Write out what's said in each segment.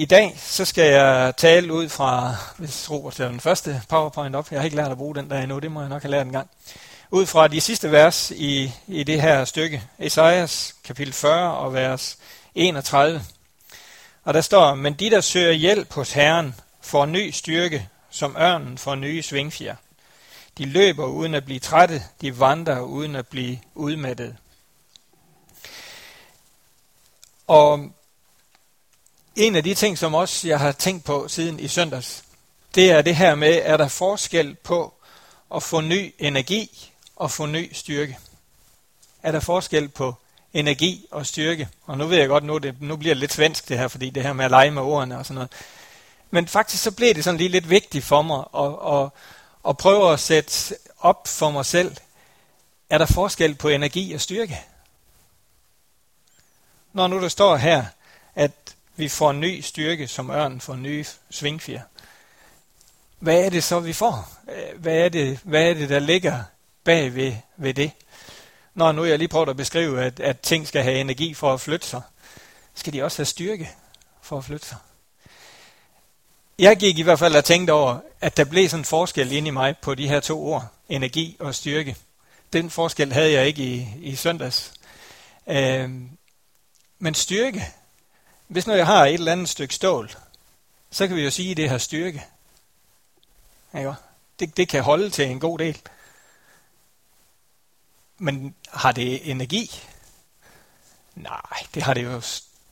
I dag så skal jeg tale ud fra, hvis Robert tager den første PowerPoint op, jeg har ikke lært at bruge den der endnu, det må jeg nok have lært en gang. Ud fra de sidste vers i, i det her stykke, Esajas kapitel 40 og vers 31. Og der står, men de der søger hjælp hos Herren får ny styrke, som ørnen får nye svingfjer. De løber uden at blive trætte, de vandrer uden at blive udmattet. Og en af de ting, som også jeg har tænkt på siden i søndags, det er det her med, er der forskel på at få ny energi og få ny styrke? Er der forskel på energi og styrke? Og nu ved jeg godt, nu, det, nu bliver det lidt svensk det her, fordi det her med at lege med ordene og sådan noget. Men faktisk så blev det sådan lige lidt vigtigt for mig at, at, at prøve at sætte op for mig selv, er der forskel på energi og styrke? Når nu der står her, at vi får ny styrke, som ørnen får nye svingfjer. Hvad er det så, vi får? Øh, hvad er det, hvad er det der ligger bag ved, ved det? Nå, nu jeg lige prøvet at beskrive, at, at ting skal have energi for at flytte sig, skal de også have styrke for at flytte sig. Jeg gik i hvert fald og tænkte over, at der blev sådan en forskel inde i mig på de her to ord, energi og styrke. Den forskel havde jeg ikke i, i søndags. Øh, men styrke, hvis nu jeg har et eller andet stykke stål, så kan vi jo sige, at det har styrke. Ikke? Det, det kan holde til en god del. Men har det energi? Nej, det har det jo,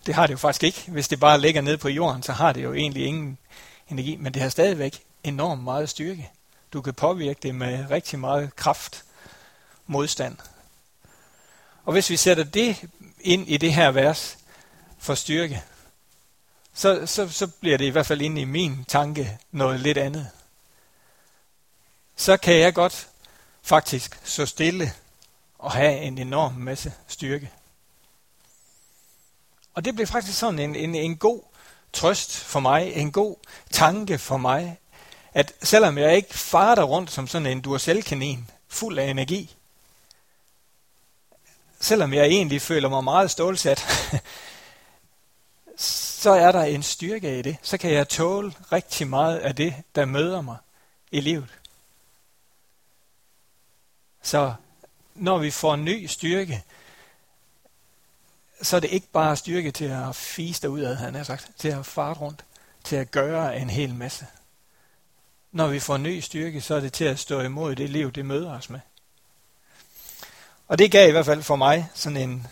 det har det jo faktisk ikke. Hvis det bare ligger ned på jorden, så har det jo egentlig ingen energi. Men det har stadigvæk enormt meget styrke. Du kan påvirke det med rigtig meget kraft, modstand. Og hvis vi sætter det ind i det her vers for styrke, så, så, så bliver det i hvert fald inde i min tanke noget lidt andet. Så kan jeg godt faktisk så stille og have en enorm masse styrke. Og det blev faktisk sådan en, en, en god trøst for mig, en god tanke for mig, at selvom jeg ikke farter rundt som sådan en duracellkanin, fuld af energi, selvom jeg egentlig føler mig meget stålsat, så er der en styrke i det. Så kan jeg tåle rigtig meget af det, der møder mig i livet. Så når vi får en ny styrke, så er det ikke bare styrke til at fise ud af, han har sagt, til at fare rundt, til at gøre en hel masse. Når vi får en ny styrke, så er det til at stå imod det liv, det møder os med. Og det gav i hvert fald for mig sådan en,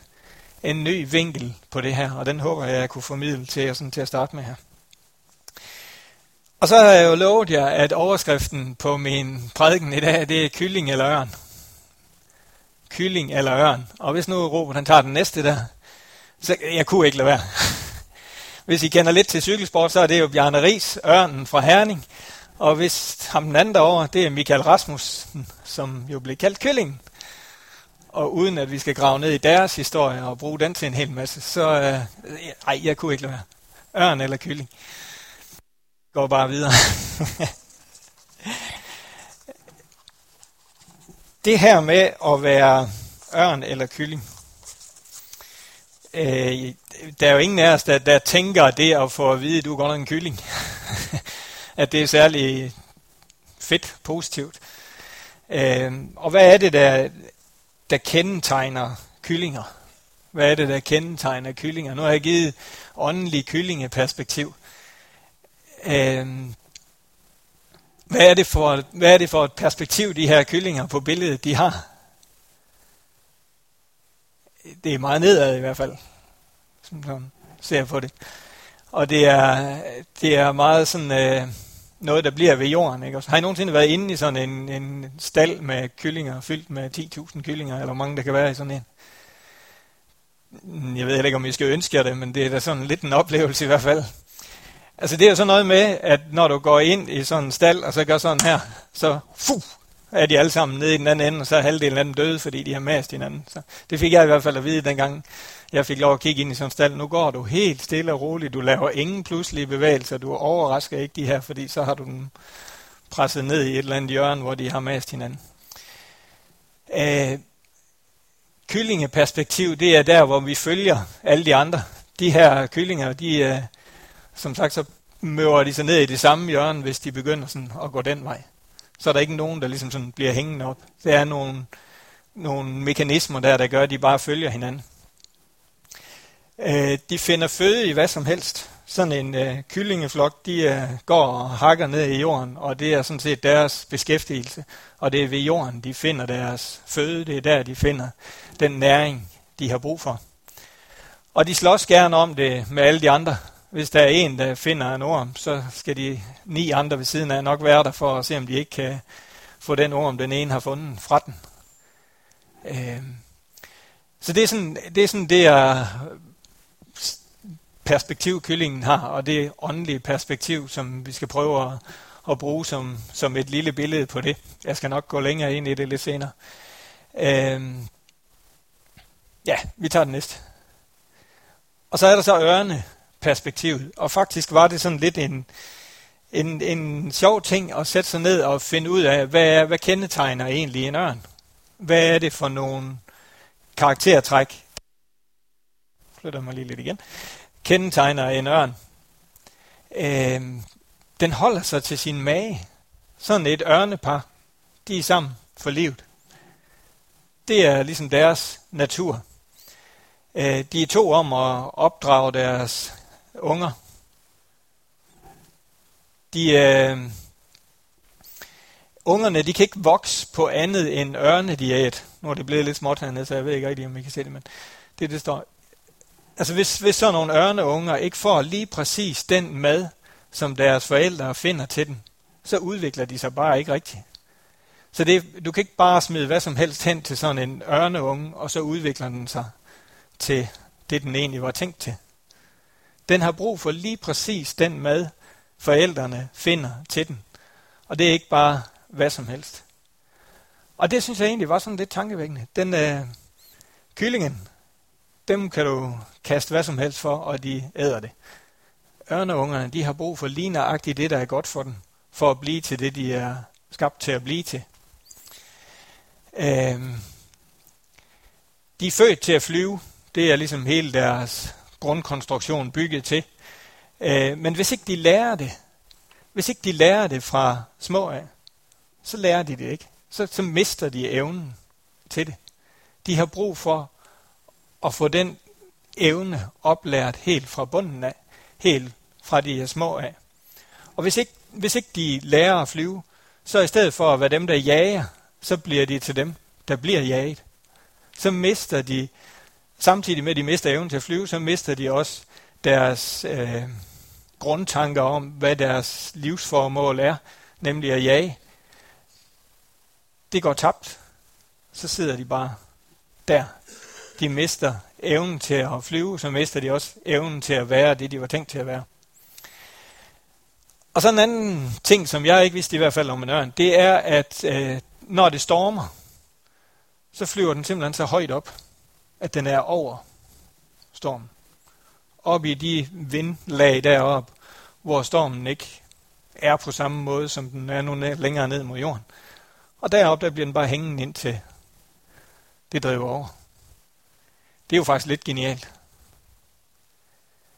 en ny vinkel på det her, og den håber jeg, jeg kunne formidle til jer sådan til at starte med her. Og så har jeg jo lovet jer, at overskriften på min prædiken i dag, det er kylling eller ørn. Kylling eller ørn. Og hvis nu Robert han tager den næste der, så jeg kunne ikke lade være. Hvis I kender lidt til cykelsport, så er det jo Bjarne Ries, ørnen fra Herning. Og hvis ham den anden derovre, det er Michael Rasmussen, som jo blev kaldt Kylling og uden at vi skal grave ned i deres historie og bruge den til en hel masse, så øh, ej, jeg kunne ikke lade være. Ørn eller kylling. Går bare videre. det her med at være ørn eller kylling. Øh, der er jo ingen af os, der, der tænker det at få at vide, at du er godt nok en kylling. at det er særlig fedt, positivt. Øh, og hvad er det, der, der kendetegner kyllinger? Hvad er det, der kendetegner kyllinger? Nu har jeg givet åndelig kyllingeperspektiv. Øhm, hvad, er det for, hvad er det for et perspektiv, de her kyllinger på billedet, de har? Det er meget nedad i hvert fald, som man ser på det. Og det er, det er meget sådan... Øh, noget, der bliver ved jorden. Ikke? Har I nogensinde været inde i sådan en, en stald med kyllinger, fyldt med 10.000 kyllinger, eller hvor mange der kan være i sådan en? Mm, jeg ved ikke, om I skal ønske jer det, men det er da sådan lidt en oplevelse i hvert fald. Altså det er jo sådan noget med, at når du går ind i sådan en stald, og så gør sådan her, så fuh, er de alle sammen nede i den anden ende, og så er halvdelen af dem døde, fordi de har mast hinanden. Så det fik jeg i hvert fald at vide dengang, jeg fik lov at kigge ind i sådan en stald. Nu går du helt stille og roligt. Du laver ingen pludselige bevægelser. Du overrasker ikke de her, fordi så har du dem presset ned i et eller andet hjørne, hvor de har mast hinanden. Øh, kyllingeperspektiv, det er der, hvor vi følger alle de andre. De her kyllinger, de, øh, som sagt, så møver de sig ned i det samme hjørne, hvis de begynder sådan at gå den vej. Så er der ikke nogen, der ligesom sådan bliver hængende op. Det er nogle, nogle mekanismer der, der gør, at de bare følger hinanden. Øh, de finder føde i hvad som helst. Sådan en øh, kyllingeflok, de øh, går og hakker ned i jorden, og det er sådan set deres beskæftigelse. Og det er ved jorden, de finder deres føde. Det er der, de finder den næring, de har brug for. Og de slås gerne om det med alle de andre. Hvis der er en, der finder en orm, så skal de ni andre ved siden af nok være der for at se, om de ikke kan få den orm, den ene har fundet fra den. Øh, så det er sådan det, er sådan det er perspektiv, kyllingen har, og det åndelige perspektiv, som vi skal prøve at, at bruge som, som et lille billede på det. Jeg skal nok gå længere ind i det lidt senere. Øhm, ja, vi tager den næste. Og så er der så ørne perspektivet, og faktisk var det sådan lidt en, en, en sjov ting at sætte sig ned og finde ud af, hvad, er, hvad kendetegner egentlig en ørn? Hvad er det for nogle karaktertræk? Flytter mig lige lidt igen kendetegner en ørn. Øh, den holder sig til sin mage. Sådan et ørnepar, de er sammen for livet. Det er ligesom deres natur. Øh, de er to om at opdrage deres unger. De, øh, ungerne de kan ikke vokse på andet end ørnediæt. Nu er det blevet lidt småt hernede, så jeg ved ikke rigtig, om I kan se det, men det, det står Altså hvis, hvis sådan nogle ørneunger ikke får lige præcis den mad, som deres forældre finder til dem, så udvikler de sig bare ikke rigtigt. Så det, du kan ikke bare smide hvad som helst hen til sådan en ørneunge, og så udvikler den sig til det, den egentlig var tænkt til. Den har brug for lige præcis den mad, forældrene finder til den. Og det er ikke bare hvad som helst. Og det synes jeg egentlig var sådan lidt tankevækkende. Den øh, kyllingen, dem kan du kaste hvad som helst for, og de æder det. Ørneungerne, de har brug for lige nøjagtigt det, der er godt for dem, for at blive til det, de er skabt til at blive til. Øhm, de er født til at flyve. Det er ligesom hele deres grundkonstruktion bygget til. Øh, men hvis ikke de lærer det, hvis ikke de lærer det fra små af, så lærer de det ikke. Så, så mister de evnen til det. De har brug for at få den evne oplært helt fra bunden af, helt fra de er små af. Og hvis ikke, hvis ikke de lærer at flyve, så i stedet for at være dem, der jager, så bliver de til dem, der bliver jaget. Så mister de, samtidig med at de mister evnen til at flyve, så mister de også deres øh, grundtanker om, hvad deres livsformål er, nemlig at jage. Det går tabt. Så sidder de bare der de mister evnen til at flyve, så mister de også evnen til at være det, de var tænkt til at være. Og så en anden ting, som jeg ikke vidste i hvert fald om en ørn, det er, at øh, når det stormer, så flyver den simpelthen så højt op, at den er over stormen. Op i de vindlag deroppe, hvor stormen ikke er på samme måde, som den er nu længere ned mod jorden. Og deroppe der bliver den bare hængende ind til det driver over. Det er jo faktisk lidt genialt.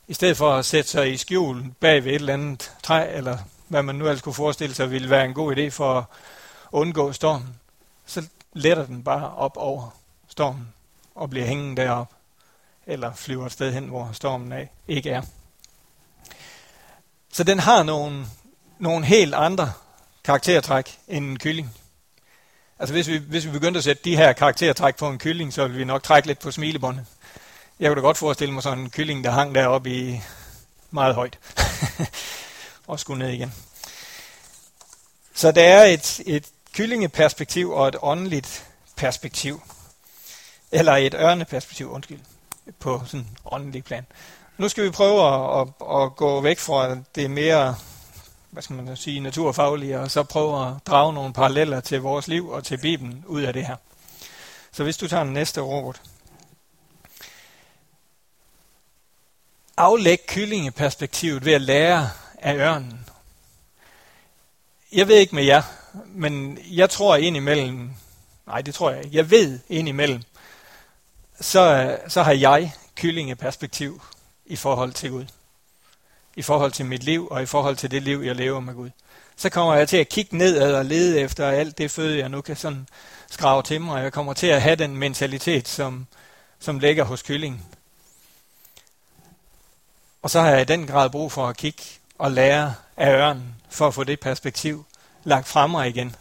I stedet for at sætte sig i skjul bag ved et eller andet træ, eller hvad man nu ellers kunne forestille sig ville være en god idé for at undgå stormen, så letter den bare op over stormen og bliver hængende derop, eller flyver et sted hen, hvor stormen af ikke er. Så den har nogle, nogle helt andre karaktertræk end en kylling. Altså hvis vi, hvis vi begyndte at sætte de her karaktertræk på en kylling, så ville vi nok trække lidt på smilebåndet. Jeg kunne da godt forestille mig sådan en kylling, der hang deroppe i meget højt. og skulle ned igen. Så der er et, et kyllingeperspektiv og et åndeligt perspektiv. Eller et ørneperspektiv, undskyld, på sådan en åndelig plan. Nu skal vi prøve at, at, at gå væk fra det mere hvad skal man sige, naturfaglige, og så prøve at drage nogle paralleller til vores liv og til Bibelen ud af det her. Så hvis du tager den næste, Robert. Aflæg kyllingeperspektivet ved at lære af ørnen. Jeg ved ikke med jer, men jeg tror indimellem, nej det tror jeg ikke, jeg ved indimellem, så, så har jeg kyllingeperspektiv i forhold til Gud i forhold til mit liv og i forhold til det liv, jeg lever med Gud. Så kommer jeg til at kigge nedad og lede efter alt det føde, jeg nu kan sådan skrave til mig. og Jeg kommer til at have den mentalitet, som, som ligger hos kyllingen. Og så har jeg i den grad brug for at kigge og lære af ørnen, for at få det perspektiv lagt frem mig igen.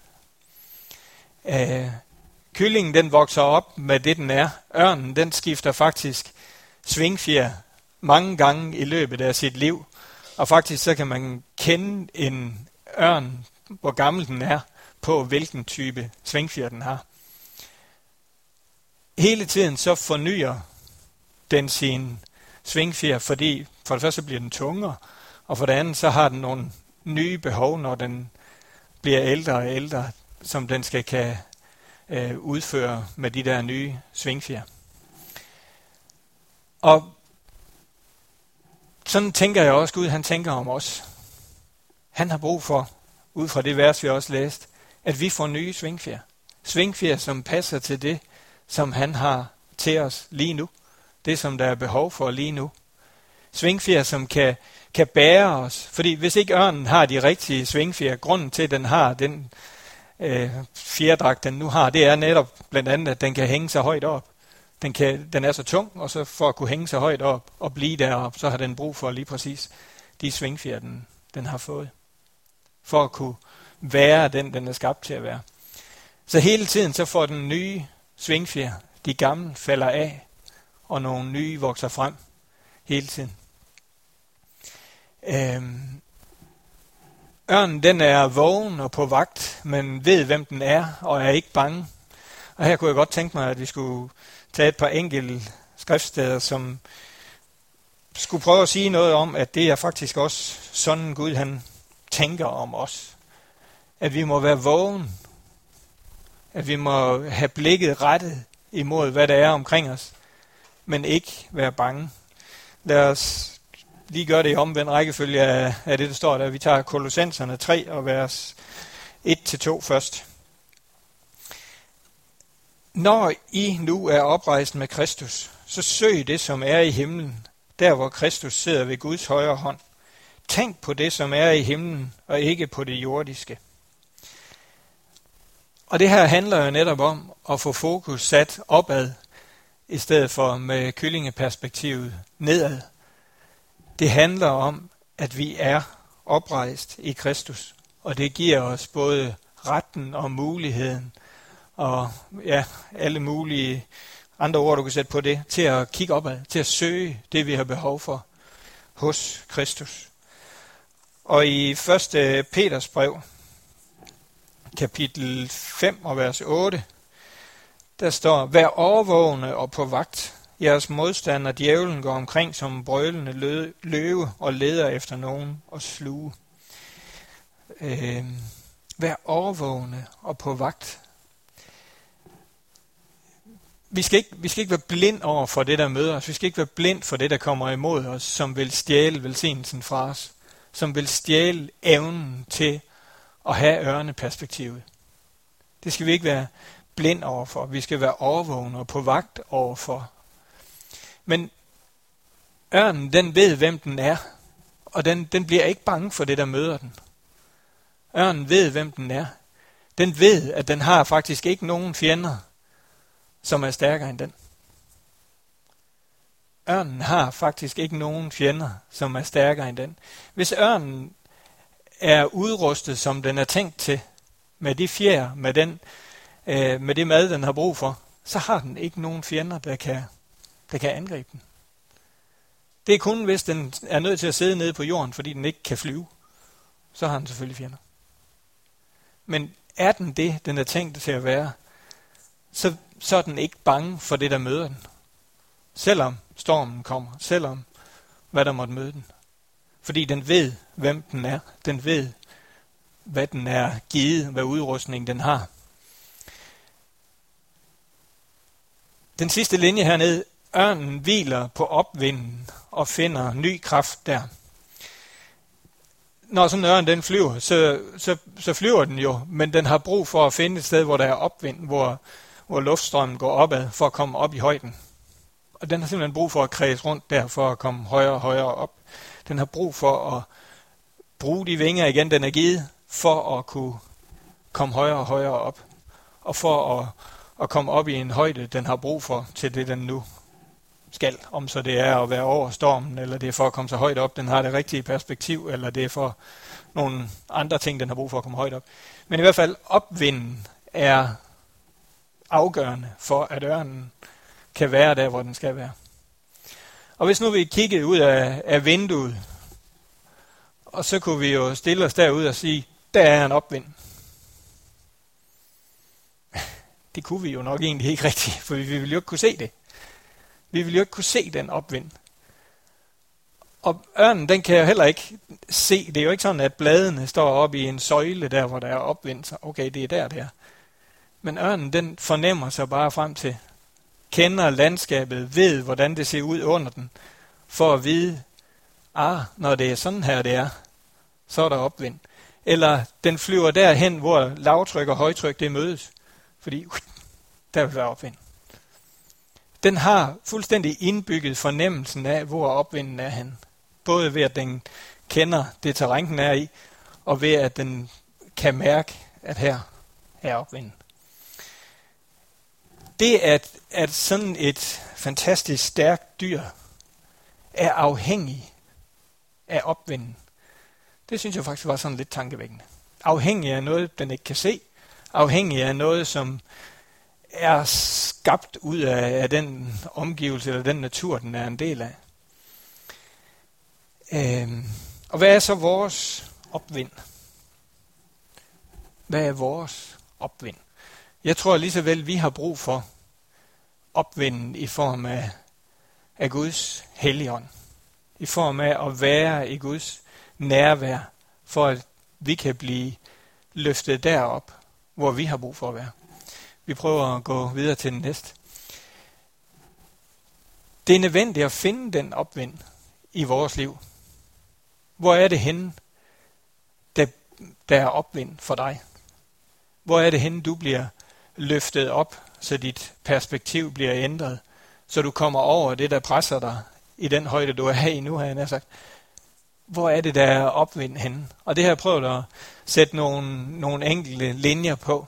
Øh, kyllingen den vokser op med det, den er. Ørnen den skifter faktisk svingfjer mange gange i løbet af sit liv. Og faktisk så kan man kende en ørn, hvor gammel den er, på hvilken type svingfjer den har. Hele tiden så fornyer den sin svingfjer, fordi for det første bliver den tungere, og for det andet så har den nogle nye behov, når den bliver ældre og ældre, som den skal kan øh, udføre med de der nye svingfjer. Og sådan tænker jeg også, Gud han tænker om os. Han har brug for, ud fra det vers, vi også læst, at vi får nye svingfjer. Svingfjer, som passer til det, som han har til os lige nu. Det, som der er behov for lige nu. Svingfjer, som kan, kan bære os. Fordi hvis ikke ørnen har de rigtige svingfjer, grunden til, at den har den øh, fjerdragt, den nu har, det er netop blandt andet, at den kan hænge sig højt op. Den, kan, den er så tung, og så for at kunne hænge sig højt op og blive deroppe, så har den brug for lige præcis de svingfjer, den, den har fået. For at kunne være den, den er skabt til at være. Så hele tiden så får den nye svingfjer, de gamle falder af, og nogle nye vokser frem hele tiden. Øhm, ørnen den er vågen og på vagt, men ved hvem den er og er ikke bange. Og her kunne jeg godt tænke mig, at vi skulle taget et par enkelte skriftsteder, som skulle prøve at sige noget om, at det er faktisk også sådan Gud han tænker om os. At vi må være vågen. At vi må have blikket rettet imod, hvad der er omkring os. Men ikke være bange. Lad os lige gøre det i omvendt rækkefølge af, af det, der står der. Vi tager Kolossenserne 3 og vers 1-2 først. Når I nu er oprejst med Kristus, så søg det, som er i himlen, der hvor Kristus sidder ved Guds højre hånd. Tænk på det, som er i himlen, og ikke på det jordiske. Og det her handler jo netop om at få fokus sat opad, i stedet for med kyllingeperspektivet nedad. Det handler om, at vi er oprejst i Kristus, og det giver os både retten og muligheden og ja, alle mulige andre ord, du kan sætte på det, til at kigge opad, til at søge det, vi har behov for hos Kristus. Og i 1. Peters brev, kapitel 5 og vers 8, der står, Vær overvågne og på vagt. Jeres modstander, djævlen, går omkring som brølende løve og leder efter nogen og sluge. Øh, vær overvågne og på vagt vi skal, ikke, vi skal ikke være blind over for det, der møder os. Vi skal ikke være blind for det, der kommer imod os, som vil stjæle velsignelsen fra os. Som vil stjæle evnen til at have ørneperspektivet. Det skal vi ikke være blind over for. Vi skal være overvågne og på vagt overfor. Men ørnen, den ved, hvem den er. Og den, den bliver ikke bange for det, der møder den. Ørnen ved, hvem den er. Den ved, at den har faktisk ikke nogen fjender som er stærkere end den. Ørnen har faktisk ikke nogen fjender, som er stærkere end den. Hvis ørnen er udrustet, som den er tænkt til, med de fjer, med, den, øh, med det mad, den har brug for, så har den ikke nogen fjender, der kan, der kan angribe den. Det er kun, hvis den er nødt til at sidde nede på jorden, fordi den ikke kan flyve. Så har den selvfølgelig fjender. Men er den det, den er tænkt til at være, så så er den ikke bange for det, der møder den. Selvom stormen kommer, selvom hvad der måtte møde den. Fordi den ved, hvem den er. Den ved, hvad den er givet, hvad udrustning den har. Den sidste linje hernede, ørnen hviler på opvinden og finder ny kraft der. Når sådan en ørn den flyver, så, så, så flyver den jo, men den har brug for at finde et sted, hvor der er opvind, hvor, hvor luftstrømmen går opad for at komme op i højden. Og den har simpelthen brug for at kredse rundt der for at komme højere og højere op. Den har brug for at bruge de vinger igen, den er givet, for at kunne komme højere og højere op. Og for at, at komme op i en højde, den har brug for til det, den nu skal. Om så det er at være over stormen, eller det er for at komme så højt op, den har det rigtige perspektiv, eller det er for nogle andre ting, den har brug for at komme højt op. Men i hvert fald opvinden er afgørende for, at ørnen kan være der, hvor den skal være. Og hvis nu vi kiggede ud af, af vinduet, og så kunne vi jo stille os derud og sige, der er en opvind. Det kunne vi jo nok egentlig ikke rigtigt, for vi ville jo ikke kunne se det. Vi ville jo ikke kunne se den opvind. Og ørnen, den kan jo heller ikke se. Det er jo ikke sådan, at bladene står op i en søjle der, hvor der er opvind. Så okay, det er der, der. Men ørnen, den fornemmer sig bare frem til, kender landskabet, ved, hvordan det ser ud under den, for at vide, ah, når det er sådan her, det er, så er der opvind. Eller den flyver derhen, hvor lavtryk og højtryk det mødes, fordi uh, der vil være opvind. Den har fuldstændig indbygget fornemmelsen af, hvor opvinden er hen. Både ved, at den kender det terræn, den er i, og ved, at den kan mærke, at her er opvinden. Det, at, at sådan et fantastisk stærkt dyr er afhængig af opvinden, det synes jeg faktisk var sådan lidt tankevækkende. Afhængig af noget, den ikke kan se. Afhængig af noget, som er skabt ud af, af den omgivelse eller den natur, den er en del af. Øhm, og hvad er så vores opvind? Hvad er vores opvind? Jeg tror lige så vel, vi har brug for opvinden i form af, af Guds helligånd. I form af at være i Guds nærvær, for at vi kan blive løftet derop, hvor vi har brug for at være. Vi prøver at gå videre til den næste. Det er nødvendigt at finde den opvind i vores liv. Hvor er det henne, der, der er opvind for dig? Hvor er det henne, du bliver løftet op, så dit perspektiv bliver ændret, så du kommer over det, der presser dig i den højde, du er i nu, har jeg sagt. Hvor er det, der er opvind henne? Og det har jeg prøvet at sætte nogle, nogle enkelte linjer på.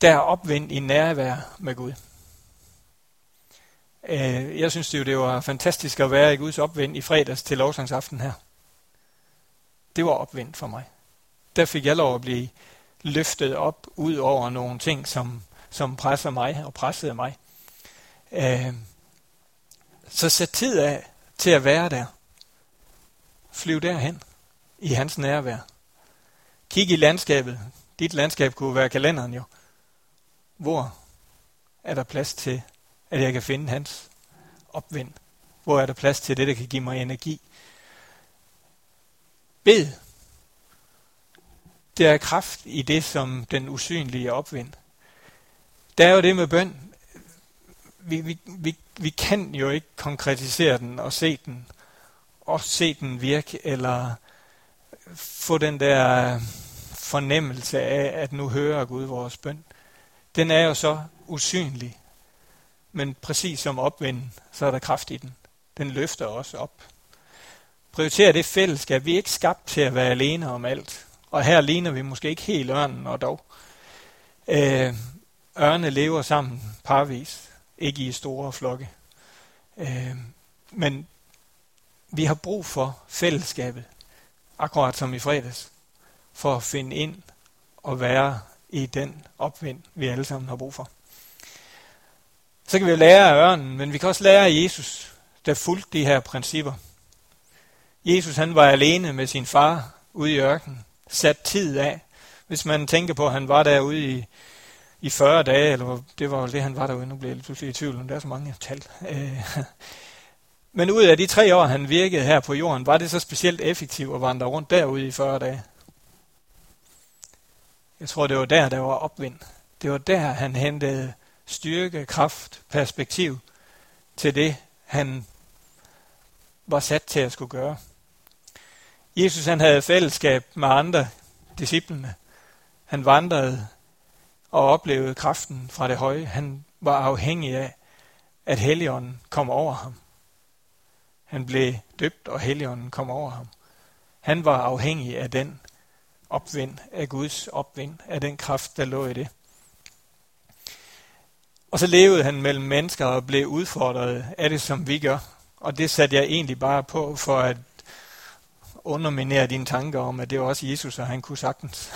Der er opvind i nærvær med Gud. Øh, jeg synes jo, det var fantastisk at være i Guds opvind i fredags til lovsangsaften her. Det var opvind for mig. Der fik jeg lov at blive løftet op ud over nogle ting, som, som presser mig og pressede mig. Øh, så sæt tid af til at være der. Flyv derhen i hans nærvær. Kig i landskabet. Dit landskab kunne være kalenderen jo. Hvor er der plads til, at jeg kan finde hans opvind? Hvor er der plads til det, der kan give mig energi? Bed der er kraft i det, som den usynlige opvind. Der er jo det med bøn. Vi, vi, vi, vi kan jo ikke konkretisere den og se den, og se den virke, eller få den der fornemmelse af, at nu hører Gud vores bøn. Den er jo så usynlig. Men præcis som opvinden, så er der kraft i den. Den løfter os op. Prioriter det fællesskab. Vi er ikke skabt til at være alene om alt. Og her ligner vi måske ikke helt ørnen, og dog. Øh, ørne lever sammen parvis, ikke i store flokke. Øh, men vi har brug for fællesskabet, akkurat som i fredags, for at finde ind og være i den opvind, vi alle sammen har brug for. Så kan vi lære af ørnen, men vi kan også lære af Jesus, der fulgte de her principper. Jesus han var alene med sin far ude i ørkenen sat tid af. Hvis man tænker på, at han var derude i, i 40 dage, eller det var det, han var derude. Nu bliver jeg pludselig i tvivl, om der er så mange tal. Øh, men ud af de tre år, han virkede her på jorden, var det så specielt effektivt at vandre rundt derude i 40 dage? Jeg tror, det var der, der var opvind. Det var der, han hentede styrke, kraft, perspektiv til det, han var sat til at skulle gøre. Jesus han havde fællesskab med andre disciplene. Han vandrede og oplevede kraften fra det høje. Han var afhængig af, at Helligånden kom over ham. Han blev døbt, og Helligånden kom over ham. Han var afhængig af den opvind, af Guds opvind, af den kraft, der lå i det. Og så levede han mellem mennesker og blev udfordret af det, som vi gør. Og det satte jeg egentlig bare på for at underminere dine tanker om, at det var også Jesus, og han kunne sagtens.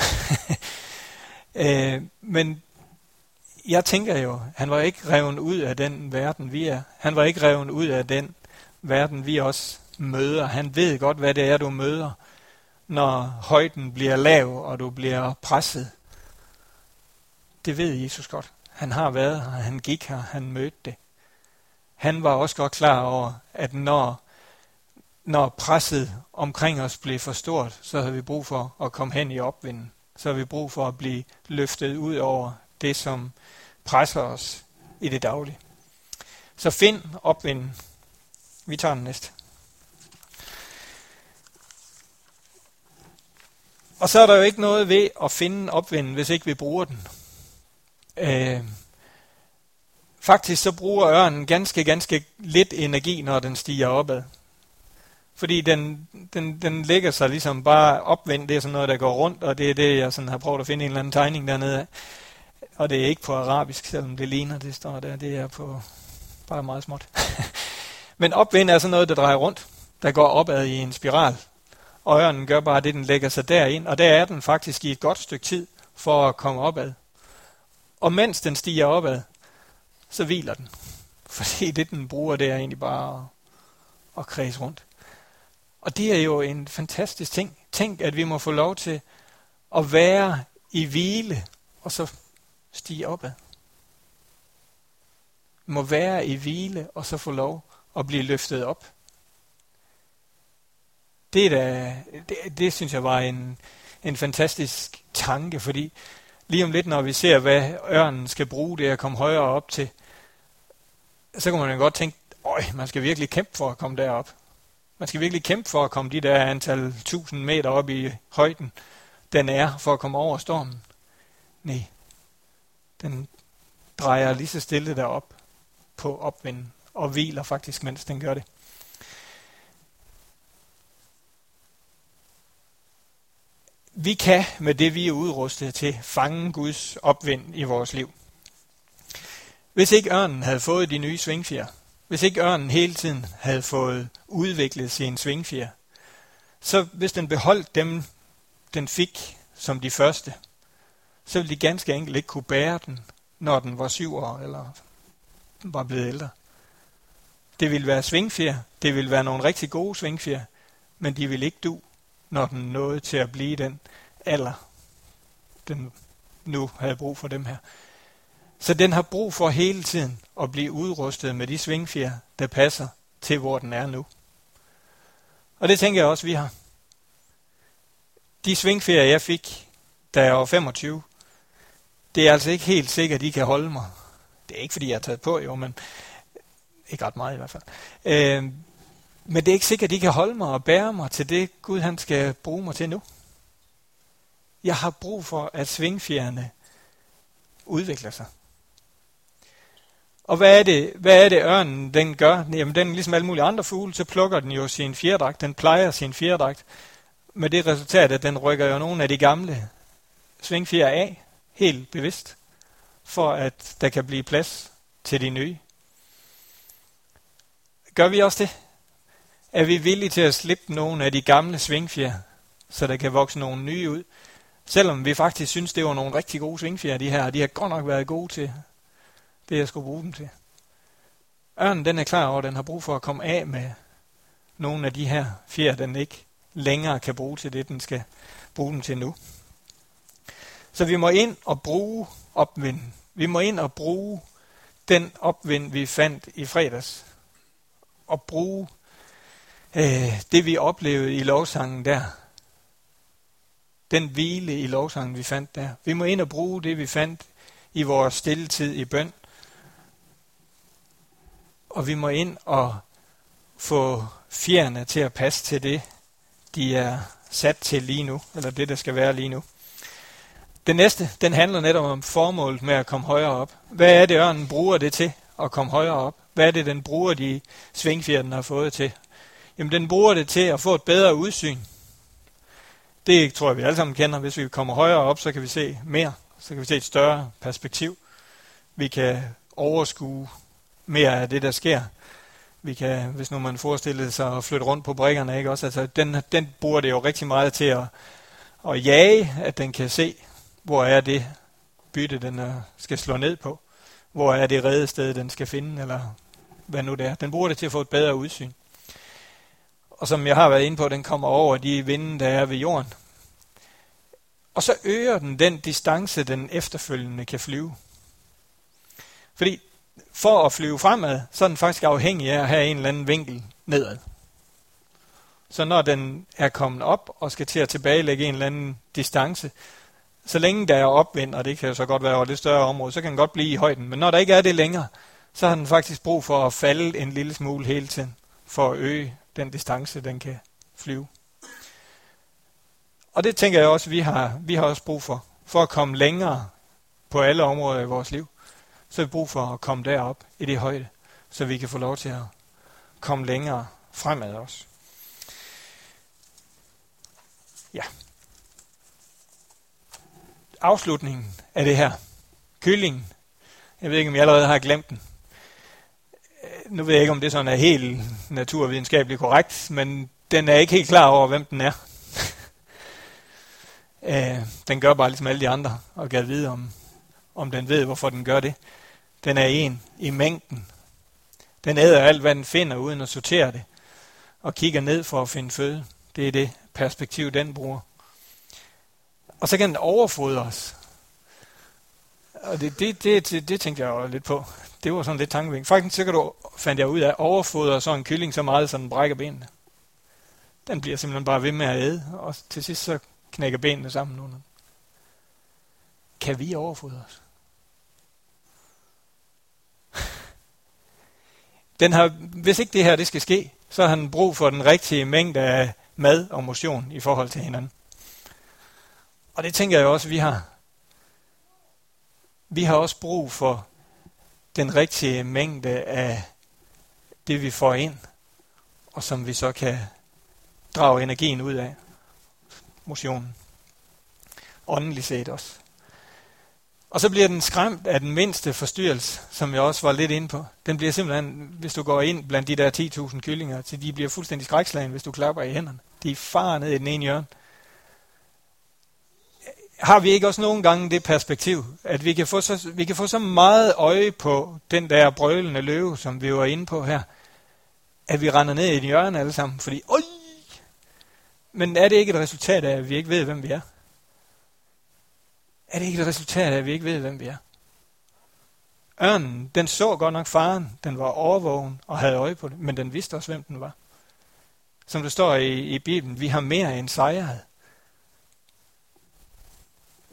øh, men jeg tænker jo, han var ikke revet ud af den verden, vi er. Han var ikke revet ud af den verden, vi også møder. Han ved godt, hvad det er, du møder, når højden bliver lav, og du bliver presset. Det ved Jesus godt. Han har været her, han gik her, han mødte det. Han var også godt klar over, at når, når presset omkring os blev for stort, så havde vi brug for at komme hen i opvinden. Så havde vi brug for at blive løftet ud over det, som presser os i det daglige. Så find opvinden. Vi tager den næste. Og så er der jo ikke noget ved at finde opvinden, hvis ikke vi bruger den. Øh, faktisk så bruger ørnen ganske, ganske lidt energi, når den stiger opad. Fordi den, den, den ligger sig ligesom bare opvendt, det er sådan noget, der går rundt, og det er det, jeg sådan har prøvet at finde en eller anden tegning dernede af. Og det er ikke på arabisk, selvom det ligner, det står der, det er på bare meget småt. Men opvind er sådan noget, der drejer rundt, der går opad i en spiral. Og ørnen gør bare det, den lægger sig derind, og der er den faktisk i et godt stykke tid for at komme opad. Og mens den stiger opad, så hviler den. Fordi det, den bruger, det er egentlig bare at, at kredse rundt. Og det er jo en fantastisk ting. Tænk, at vi må få lov til at være i hvile, og så stige opad. Vi må være i hvile, og så få lov at blive løftet op. Det, der, det, det synes jeg var en, en fantastisk tanke, fordi lige om lidt, når vi ser, hvad ørnen skal bruge det at komme højere op til, så kan man jo godt tænke, øj, man skal virkelig kæmpe for at komme derop. Man skal virkelig kæmpe for at komme de der antal tusind meter op i højden, den er for at komme over stormen. Nej, den drejer lige så stille derop på opvinden, og hviler faktisk, mens den gør det. Vi kan med det, vi er udrustet til, fange Guds opvind i vores liv. Hvis ikke ørnen havde fået de nye svingfjer, hvis ikke ørnen hele tiden havde fået udviklet sin svingfjer, så hvis den beholdt dem, den fik som de første, så ville de ganske enkelt ikke kunne bære den, når den var syv år eller var blevet ældre. Det ville være svingfjer, det ville være nogle rigtig gode svingfjer, men de ville ikke du, når den nåede til at blive den alder, den nu havde brug for dem her. Så den har brug for hele tiden at blive udrustet med de svingfjer, der passer til, hvor den er nu. Og det tænker jeg også, vi har. De svingfjer, jeg fik, da jeg var 25, det er altså ikke helt sikkert, at de kan holde mig. Det er ikke, fordi jeg har taget på, jo, men ikke ret meget i hvert fald. Øh, men det er ikke sikkert, at de kan holde mig og bære mig til det, Gud han skal bruge mig til nu. Jeg har brug for, at svingfjerne udvikler sig. Og hvad er det, hvad er det ørnen den gør? Jamen den, ligesom alle mulige andre fugle, så plukker den jo sin fjerdragt. Den plejer sin fjerdragt. Med det resultat, at den rykker jo nogle af de gamle svingfjer af, helt bevidst, for at der kan blive plads til de nye. Gør vi også det? Er vi villige til at slippe nogle af de gamle svingfjer, så der kan vokse nogle nye ud? Selvom vi faktisk synes, det var nogle rigtig gode svingfjer, de her, de har godt nok været gode til det, jeg skulle bruge dem til. Ørnen, den er klar over, at den har brug for at komme af med nogle af de her fjer, den ikke længere kan bruge til det, den skal bruge dem til nu. Så vi må ind og bruge opvinden. Vi må ind og bruge den opvind, vi fandt i fredags. Og bruge øh, det, vi oplevede i lovsangen der. Den hvile i lovsangen, vi fandt der. Vi må ind og bruge det, vi fandt i vores stilletid i bøn. Og vi må ind og få fjerne til at passe til det, de er sat til lige nu, eller det, der skal være lige nu. Den næste, den handler netop om formålet med at komme højere op. Hvad er det, ørnen bruger det til at komme højere op? Hvad er det, den bruger de svingfjer, den har fået til? Jamen, den bruger det til at få et bedre udsyn. Det tror jeg, vi alle sammen kender. Hvis vi kommer højere op, så kan vi se mere. Så kan vi se et større perspektiv. Vi kan overskue mere af det, der sker. Vi kan, hvis nu man forestiller sig at flytte rundt på brækkerne, ikke også? Altså, den, den bruger det jo rigtig meget til at, at jage, at den kan se, hvor er det bytte, den er, skal slå ned på. Hvor er det redde sted, den skal finde, eller hvad nu det er. Den bruger det til at få et bedre udsyn. Og som jeg har været inde på, den kommer over de vinde, der er ved jorden. Og så øger den den distance, den efterfølgende kan flyve. Fordi for at flyve fremad, så er den faktisk afhængig af at have en eller anden vinkel nedad. Så når den er kommet op og skal til at tilbagelægge en eller anden distance, så længe der er opvind, og det kan jo så godt være over lidt større område, så kan den godt blive i højden. Men når der ikke er det længere, så har den faktisk brug for at falde en lille smule hele tiden, for at øge den distance, den kan flyve. Og det tænker jeg også, vi har, vi har også brug for. For at komme længere på alle områder i vores liv, så har vi brug for at komme derop i det højde, så vi kan få lov til at komme længere fremad også. Ja. Afslutningen af det her. Kyllingen. Jeg ved ikke, om jeg allerede har glemt den. Øh, nu ved jeg ikke, om det sådan er helt naturvidenskabeligt korrekt, men den er ikke helt klar over, hvem den er. Øh, den gør bare ligesom alle de andre, og gav vide, om, om den ved, hvorfor den gør det. Den er en i mængden. Den æder alt, hvad den finder, uden at sortere det, og kigger ned for at finde føde. Det er det perspektiv, den bruger. Og så kan den overfodre os. Og det, det, det, det, det tænkte jeg jo lidt på. Det var sådan lidt tankevækkende. Faktisk så kan du, fandt jeg ud af, at overfodre en kylling så meget, så den brækker benene. Den bliver simpelthen bare ved med at æde, og til sidst så knækker benene sammen under. Kan vi overfodre os? Den har, hvis ikke det her det skal ske, så har han brug for den rigtige mængde af mad og motion i forhold til hinanden. Og det tænker jeg også, vi har. Vi har også brug for den rigtige mængde af det, vi får ind, og som vi så kan drage energien ud af. Motionen. Åndeligt set også. Og så bliver den skræmt af den mindste forstyrrelse, som jeg også var lidt inde på. Den bliver simpelthen, hvis du går ind blandt de der 10.000 kyllinger, så de bliver fuldstændig skrækslagen, hvis du klapper i hænderne. De farer ned i den ene hjørne. Har vi ikke også nogle gange det perspektiv, at vi kan få så, vi kan få så meget øje på den der brølende løve, som vi var inde på her, at vi render ned i et hjørne alle sammen, fordi, oj! Men er det ikke et resultat af, at vi ikke ved, hvem vi er? Er det ikke et resultat af, at vi ikke ved, hvem vi er? Ørnen, den så godt nok faren, den var overvågen og havde øje på det, men den vidste også, hvem den var. Som det står i, i Bibelen, vi har mere end sejret.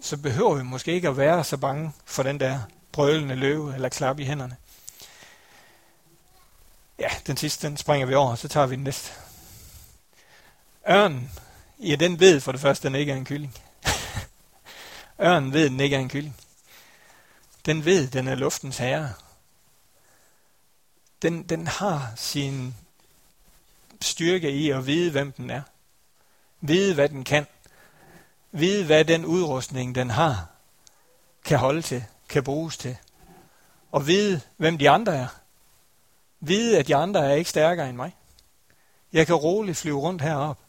Så behøver vi måske ikke at være så bange for den der brølende løve eller klap i hænderne. Ja, den sidste, den springer vi over, så tager vi den næste. Ørnen, ja, den ved for det første, den ikke er en kylling. Ørnen ved, den ikke er en kylling. Den ved, den er luftens herre. Den, den har sin styrke i at vide, hvem den er. Vide, hvad den kan. Vide, hvad den udrustning, den har, kan holde til, kan bruges til. Og vide, hvem de andre er. Vide, at de andre er ikke stærkere end mig. Jeg kan roligt flyve rundt herop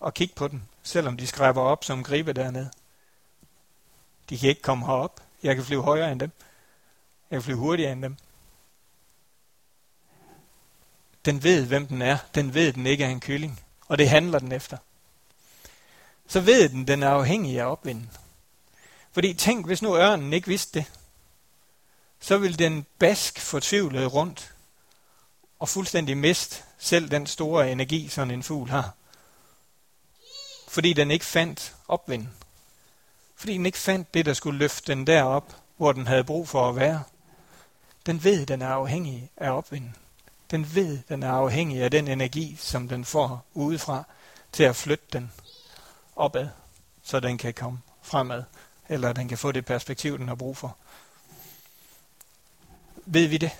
og kigge på dem, selvom de skræber op som gribe dernede. De kan ikke komme herop. Jeg kan flyve højere end dem. Jeg kan flyve hurtigere end dem. Den ved, hvem den er. Den ved, den ikke er en kylling. Og det handler den efter. Så ved den, den er afhængig af opvinden. Fordi tænk, hvis nu ørnen ikke vidste det, så vil den bask fortvivlet rundt og fuldstændig miste selv den store energi, som en fugl har. Fordi den ikke fandt opvinden. Fordi den ikke fandt det, der skulle løfte den derop, hvor den havde brug for at være. Den ved, den er afhængig af opvinden. Den ved, den er afhængig af den energi, som den får udefra, til at flytte den opad, så den kan komme fremad, eller den kan få det perspektiv, den har brug for. Ved vi det?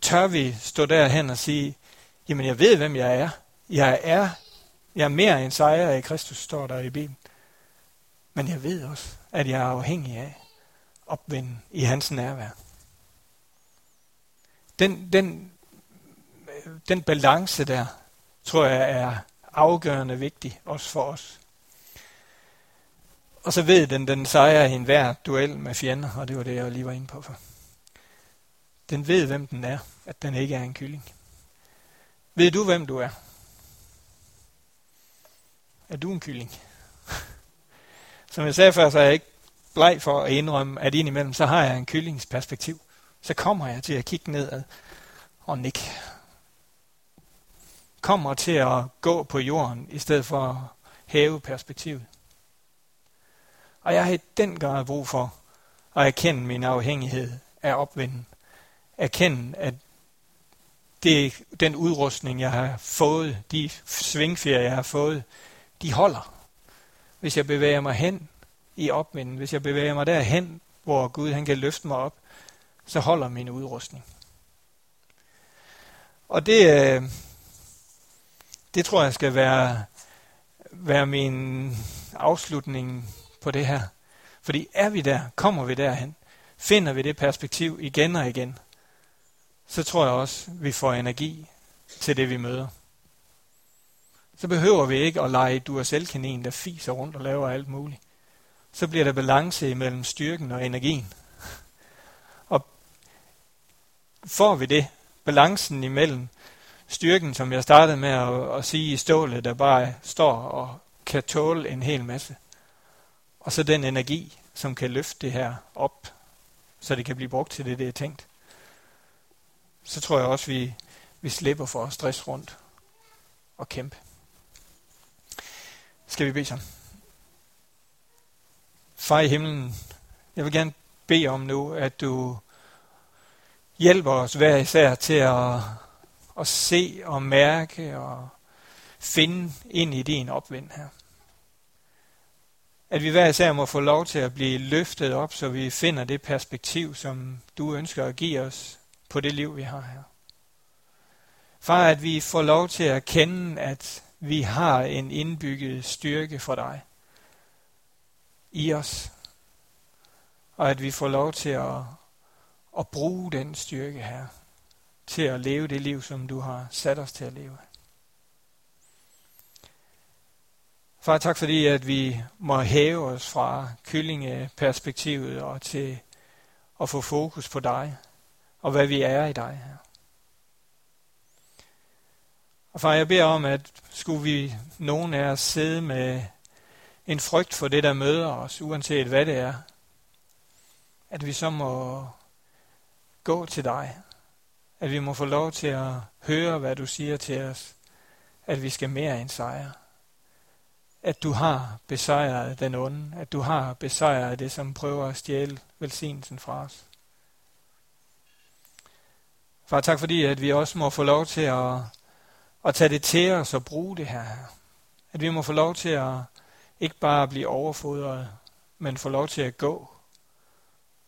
Tør vi stå derhen og sige, Jamen, jeg ved, hvem jeg er. Jeg er, jeg er mere end sejrer i Kristus, står der i Bibelen. Men jeg ved også, at jeg er afhængig af opvinden i hans nærvær. Den, den, den balance der, tror jeg er afgørende vigtig, også for os. Og så ved den, den sejrer i enhver duel med fjender, og det var det, jeg lige var inde på for. Den ved, hvem den er, at den ikke er en kylling. Ved du, hvem du er? Er du en kylling? Som jeg sagde før, så er jeg ikke bleg for at indrømme, at indimellem, så har jeg en kyllingsperspektiv. Så kommer jeg til at kigge nedad og nikke. Kommer til at gå på jorden, i stedet for at hæve perspektivet. Og jeg har i den grad brug for at erkende min afhængighed af opvinden. Erkende, at det, den udrustning, jeg har fået, de svingfjer, jeg har fået, de holder. Hvis jeg bevæger mig hen i opvinden, hvis jeg bevæger mig derhen, hvor Gud han kan løfte mig op, så holder min udrustning. Og det, øh, det tror jeg skal være, være min afslutning på det her. Fordi er vi der, kommer vi derhen, finder vi det perspektiv igen og igen, så tror jeg også, vi får energi til det, vi møder. Så behøver vi ikke at lege du er selv kanin, der fiser rundt og laver alt muligt. Så bliver der balance imellem styrken og energien. Og får vi det, balancen imellem styrken, som jeg startede med at, at sige i stålet, der bare står og kan tåle en hel masse, og så den energi, som kan løfte det her op, så det kan blive brugt til det, det er tænkt. Så tror jeg også, vi, vi slipper for at stress rundt og kæmpe. Skal vi bede sammen? Far i himlen, jeg vil gerne bede om nu, at du hjælper os hver især til at, at se og mærke og finde ind i din opvind her. At vi hver især må få lov til at blive løftet op, så vi finder det perspektiv, som du ønsker at give os på det liv, vi har her. Far, at vi får lov til at kende, at vi har en indbygget styrke for dig i os, og at vi får lov til at, at bruge den styrke her til at leve det liv, som du har sat os til at leve. Far, tak fordi, at vi må hæve os fra kyllingeperspektivet og til at få fokus på dig og hvad vi er i dig her. Og far, jeg beder om, at skulle vi nogen af os sidde med en frygt for det, der møder os, uanset hvad det er, at vi så må gå til dig. At vi må få lov til at høre, hvad du siger til os. At vi skal mere end sejre at du har besejret den onde, at du har besejret det, som prøver at stjæle velsignelsen fra os. Far, tak fordi, at vi også må få lov til at, at tage det til os og bruge det her. At vi må få lov til at ikke bare blive overfodret, men få lov til at gå,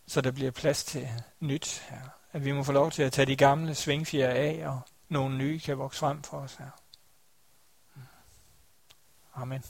så der bliver plads til nyt her. At vi må få lov til at tage de gamle svingfjer af, og nogle nye kan vokse frem for os her. Amen.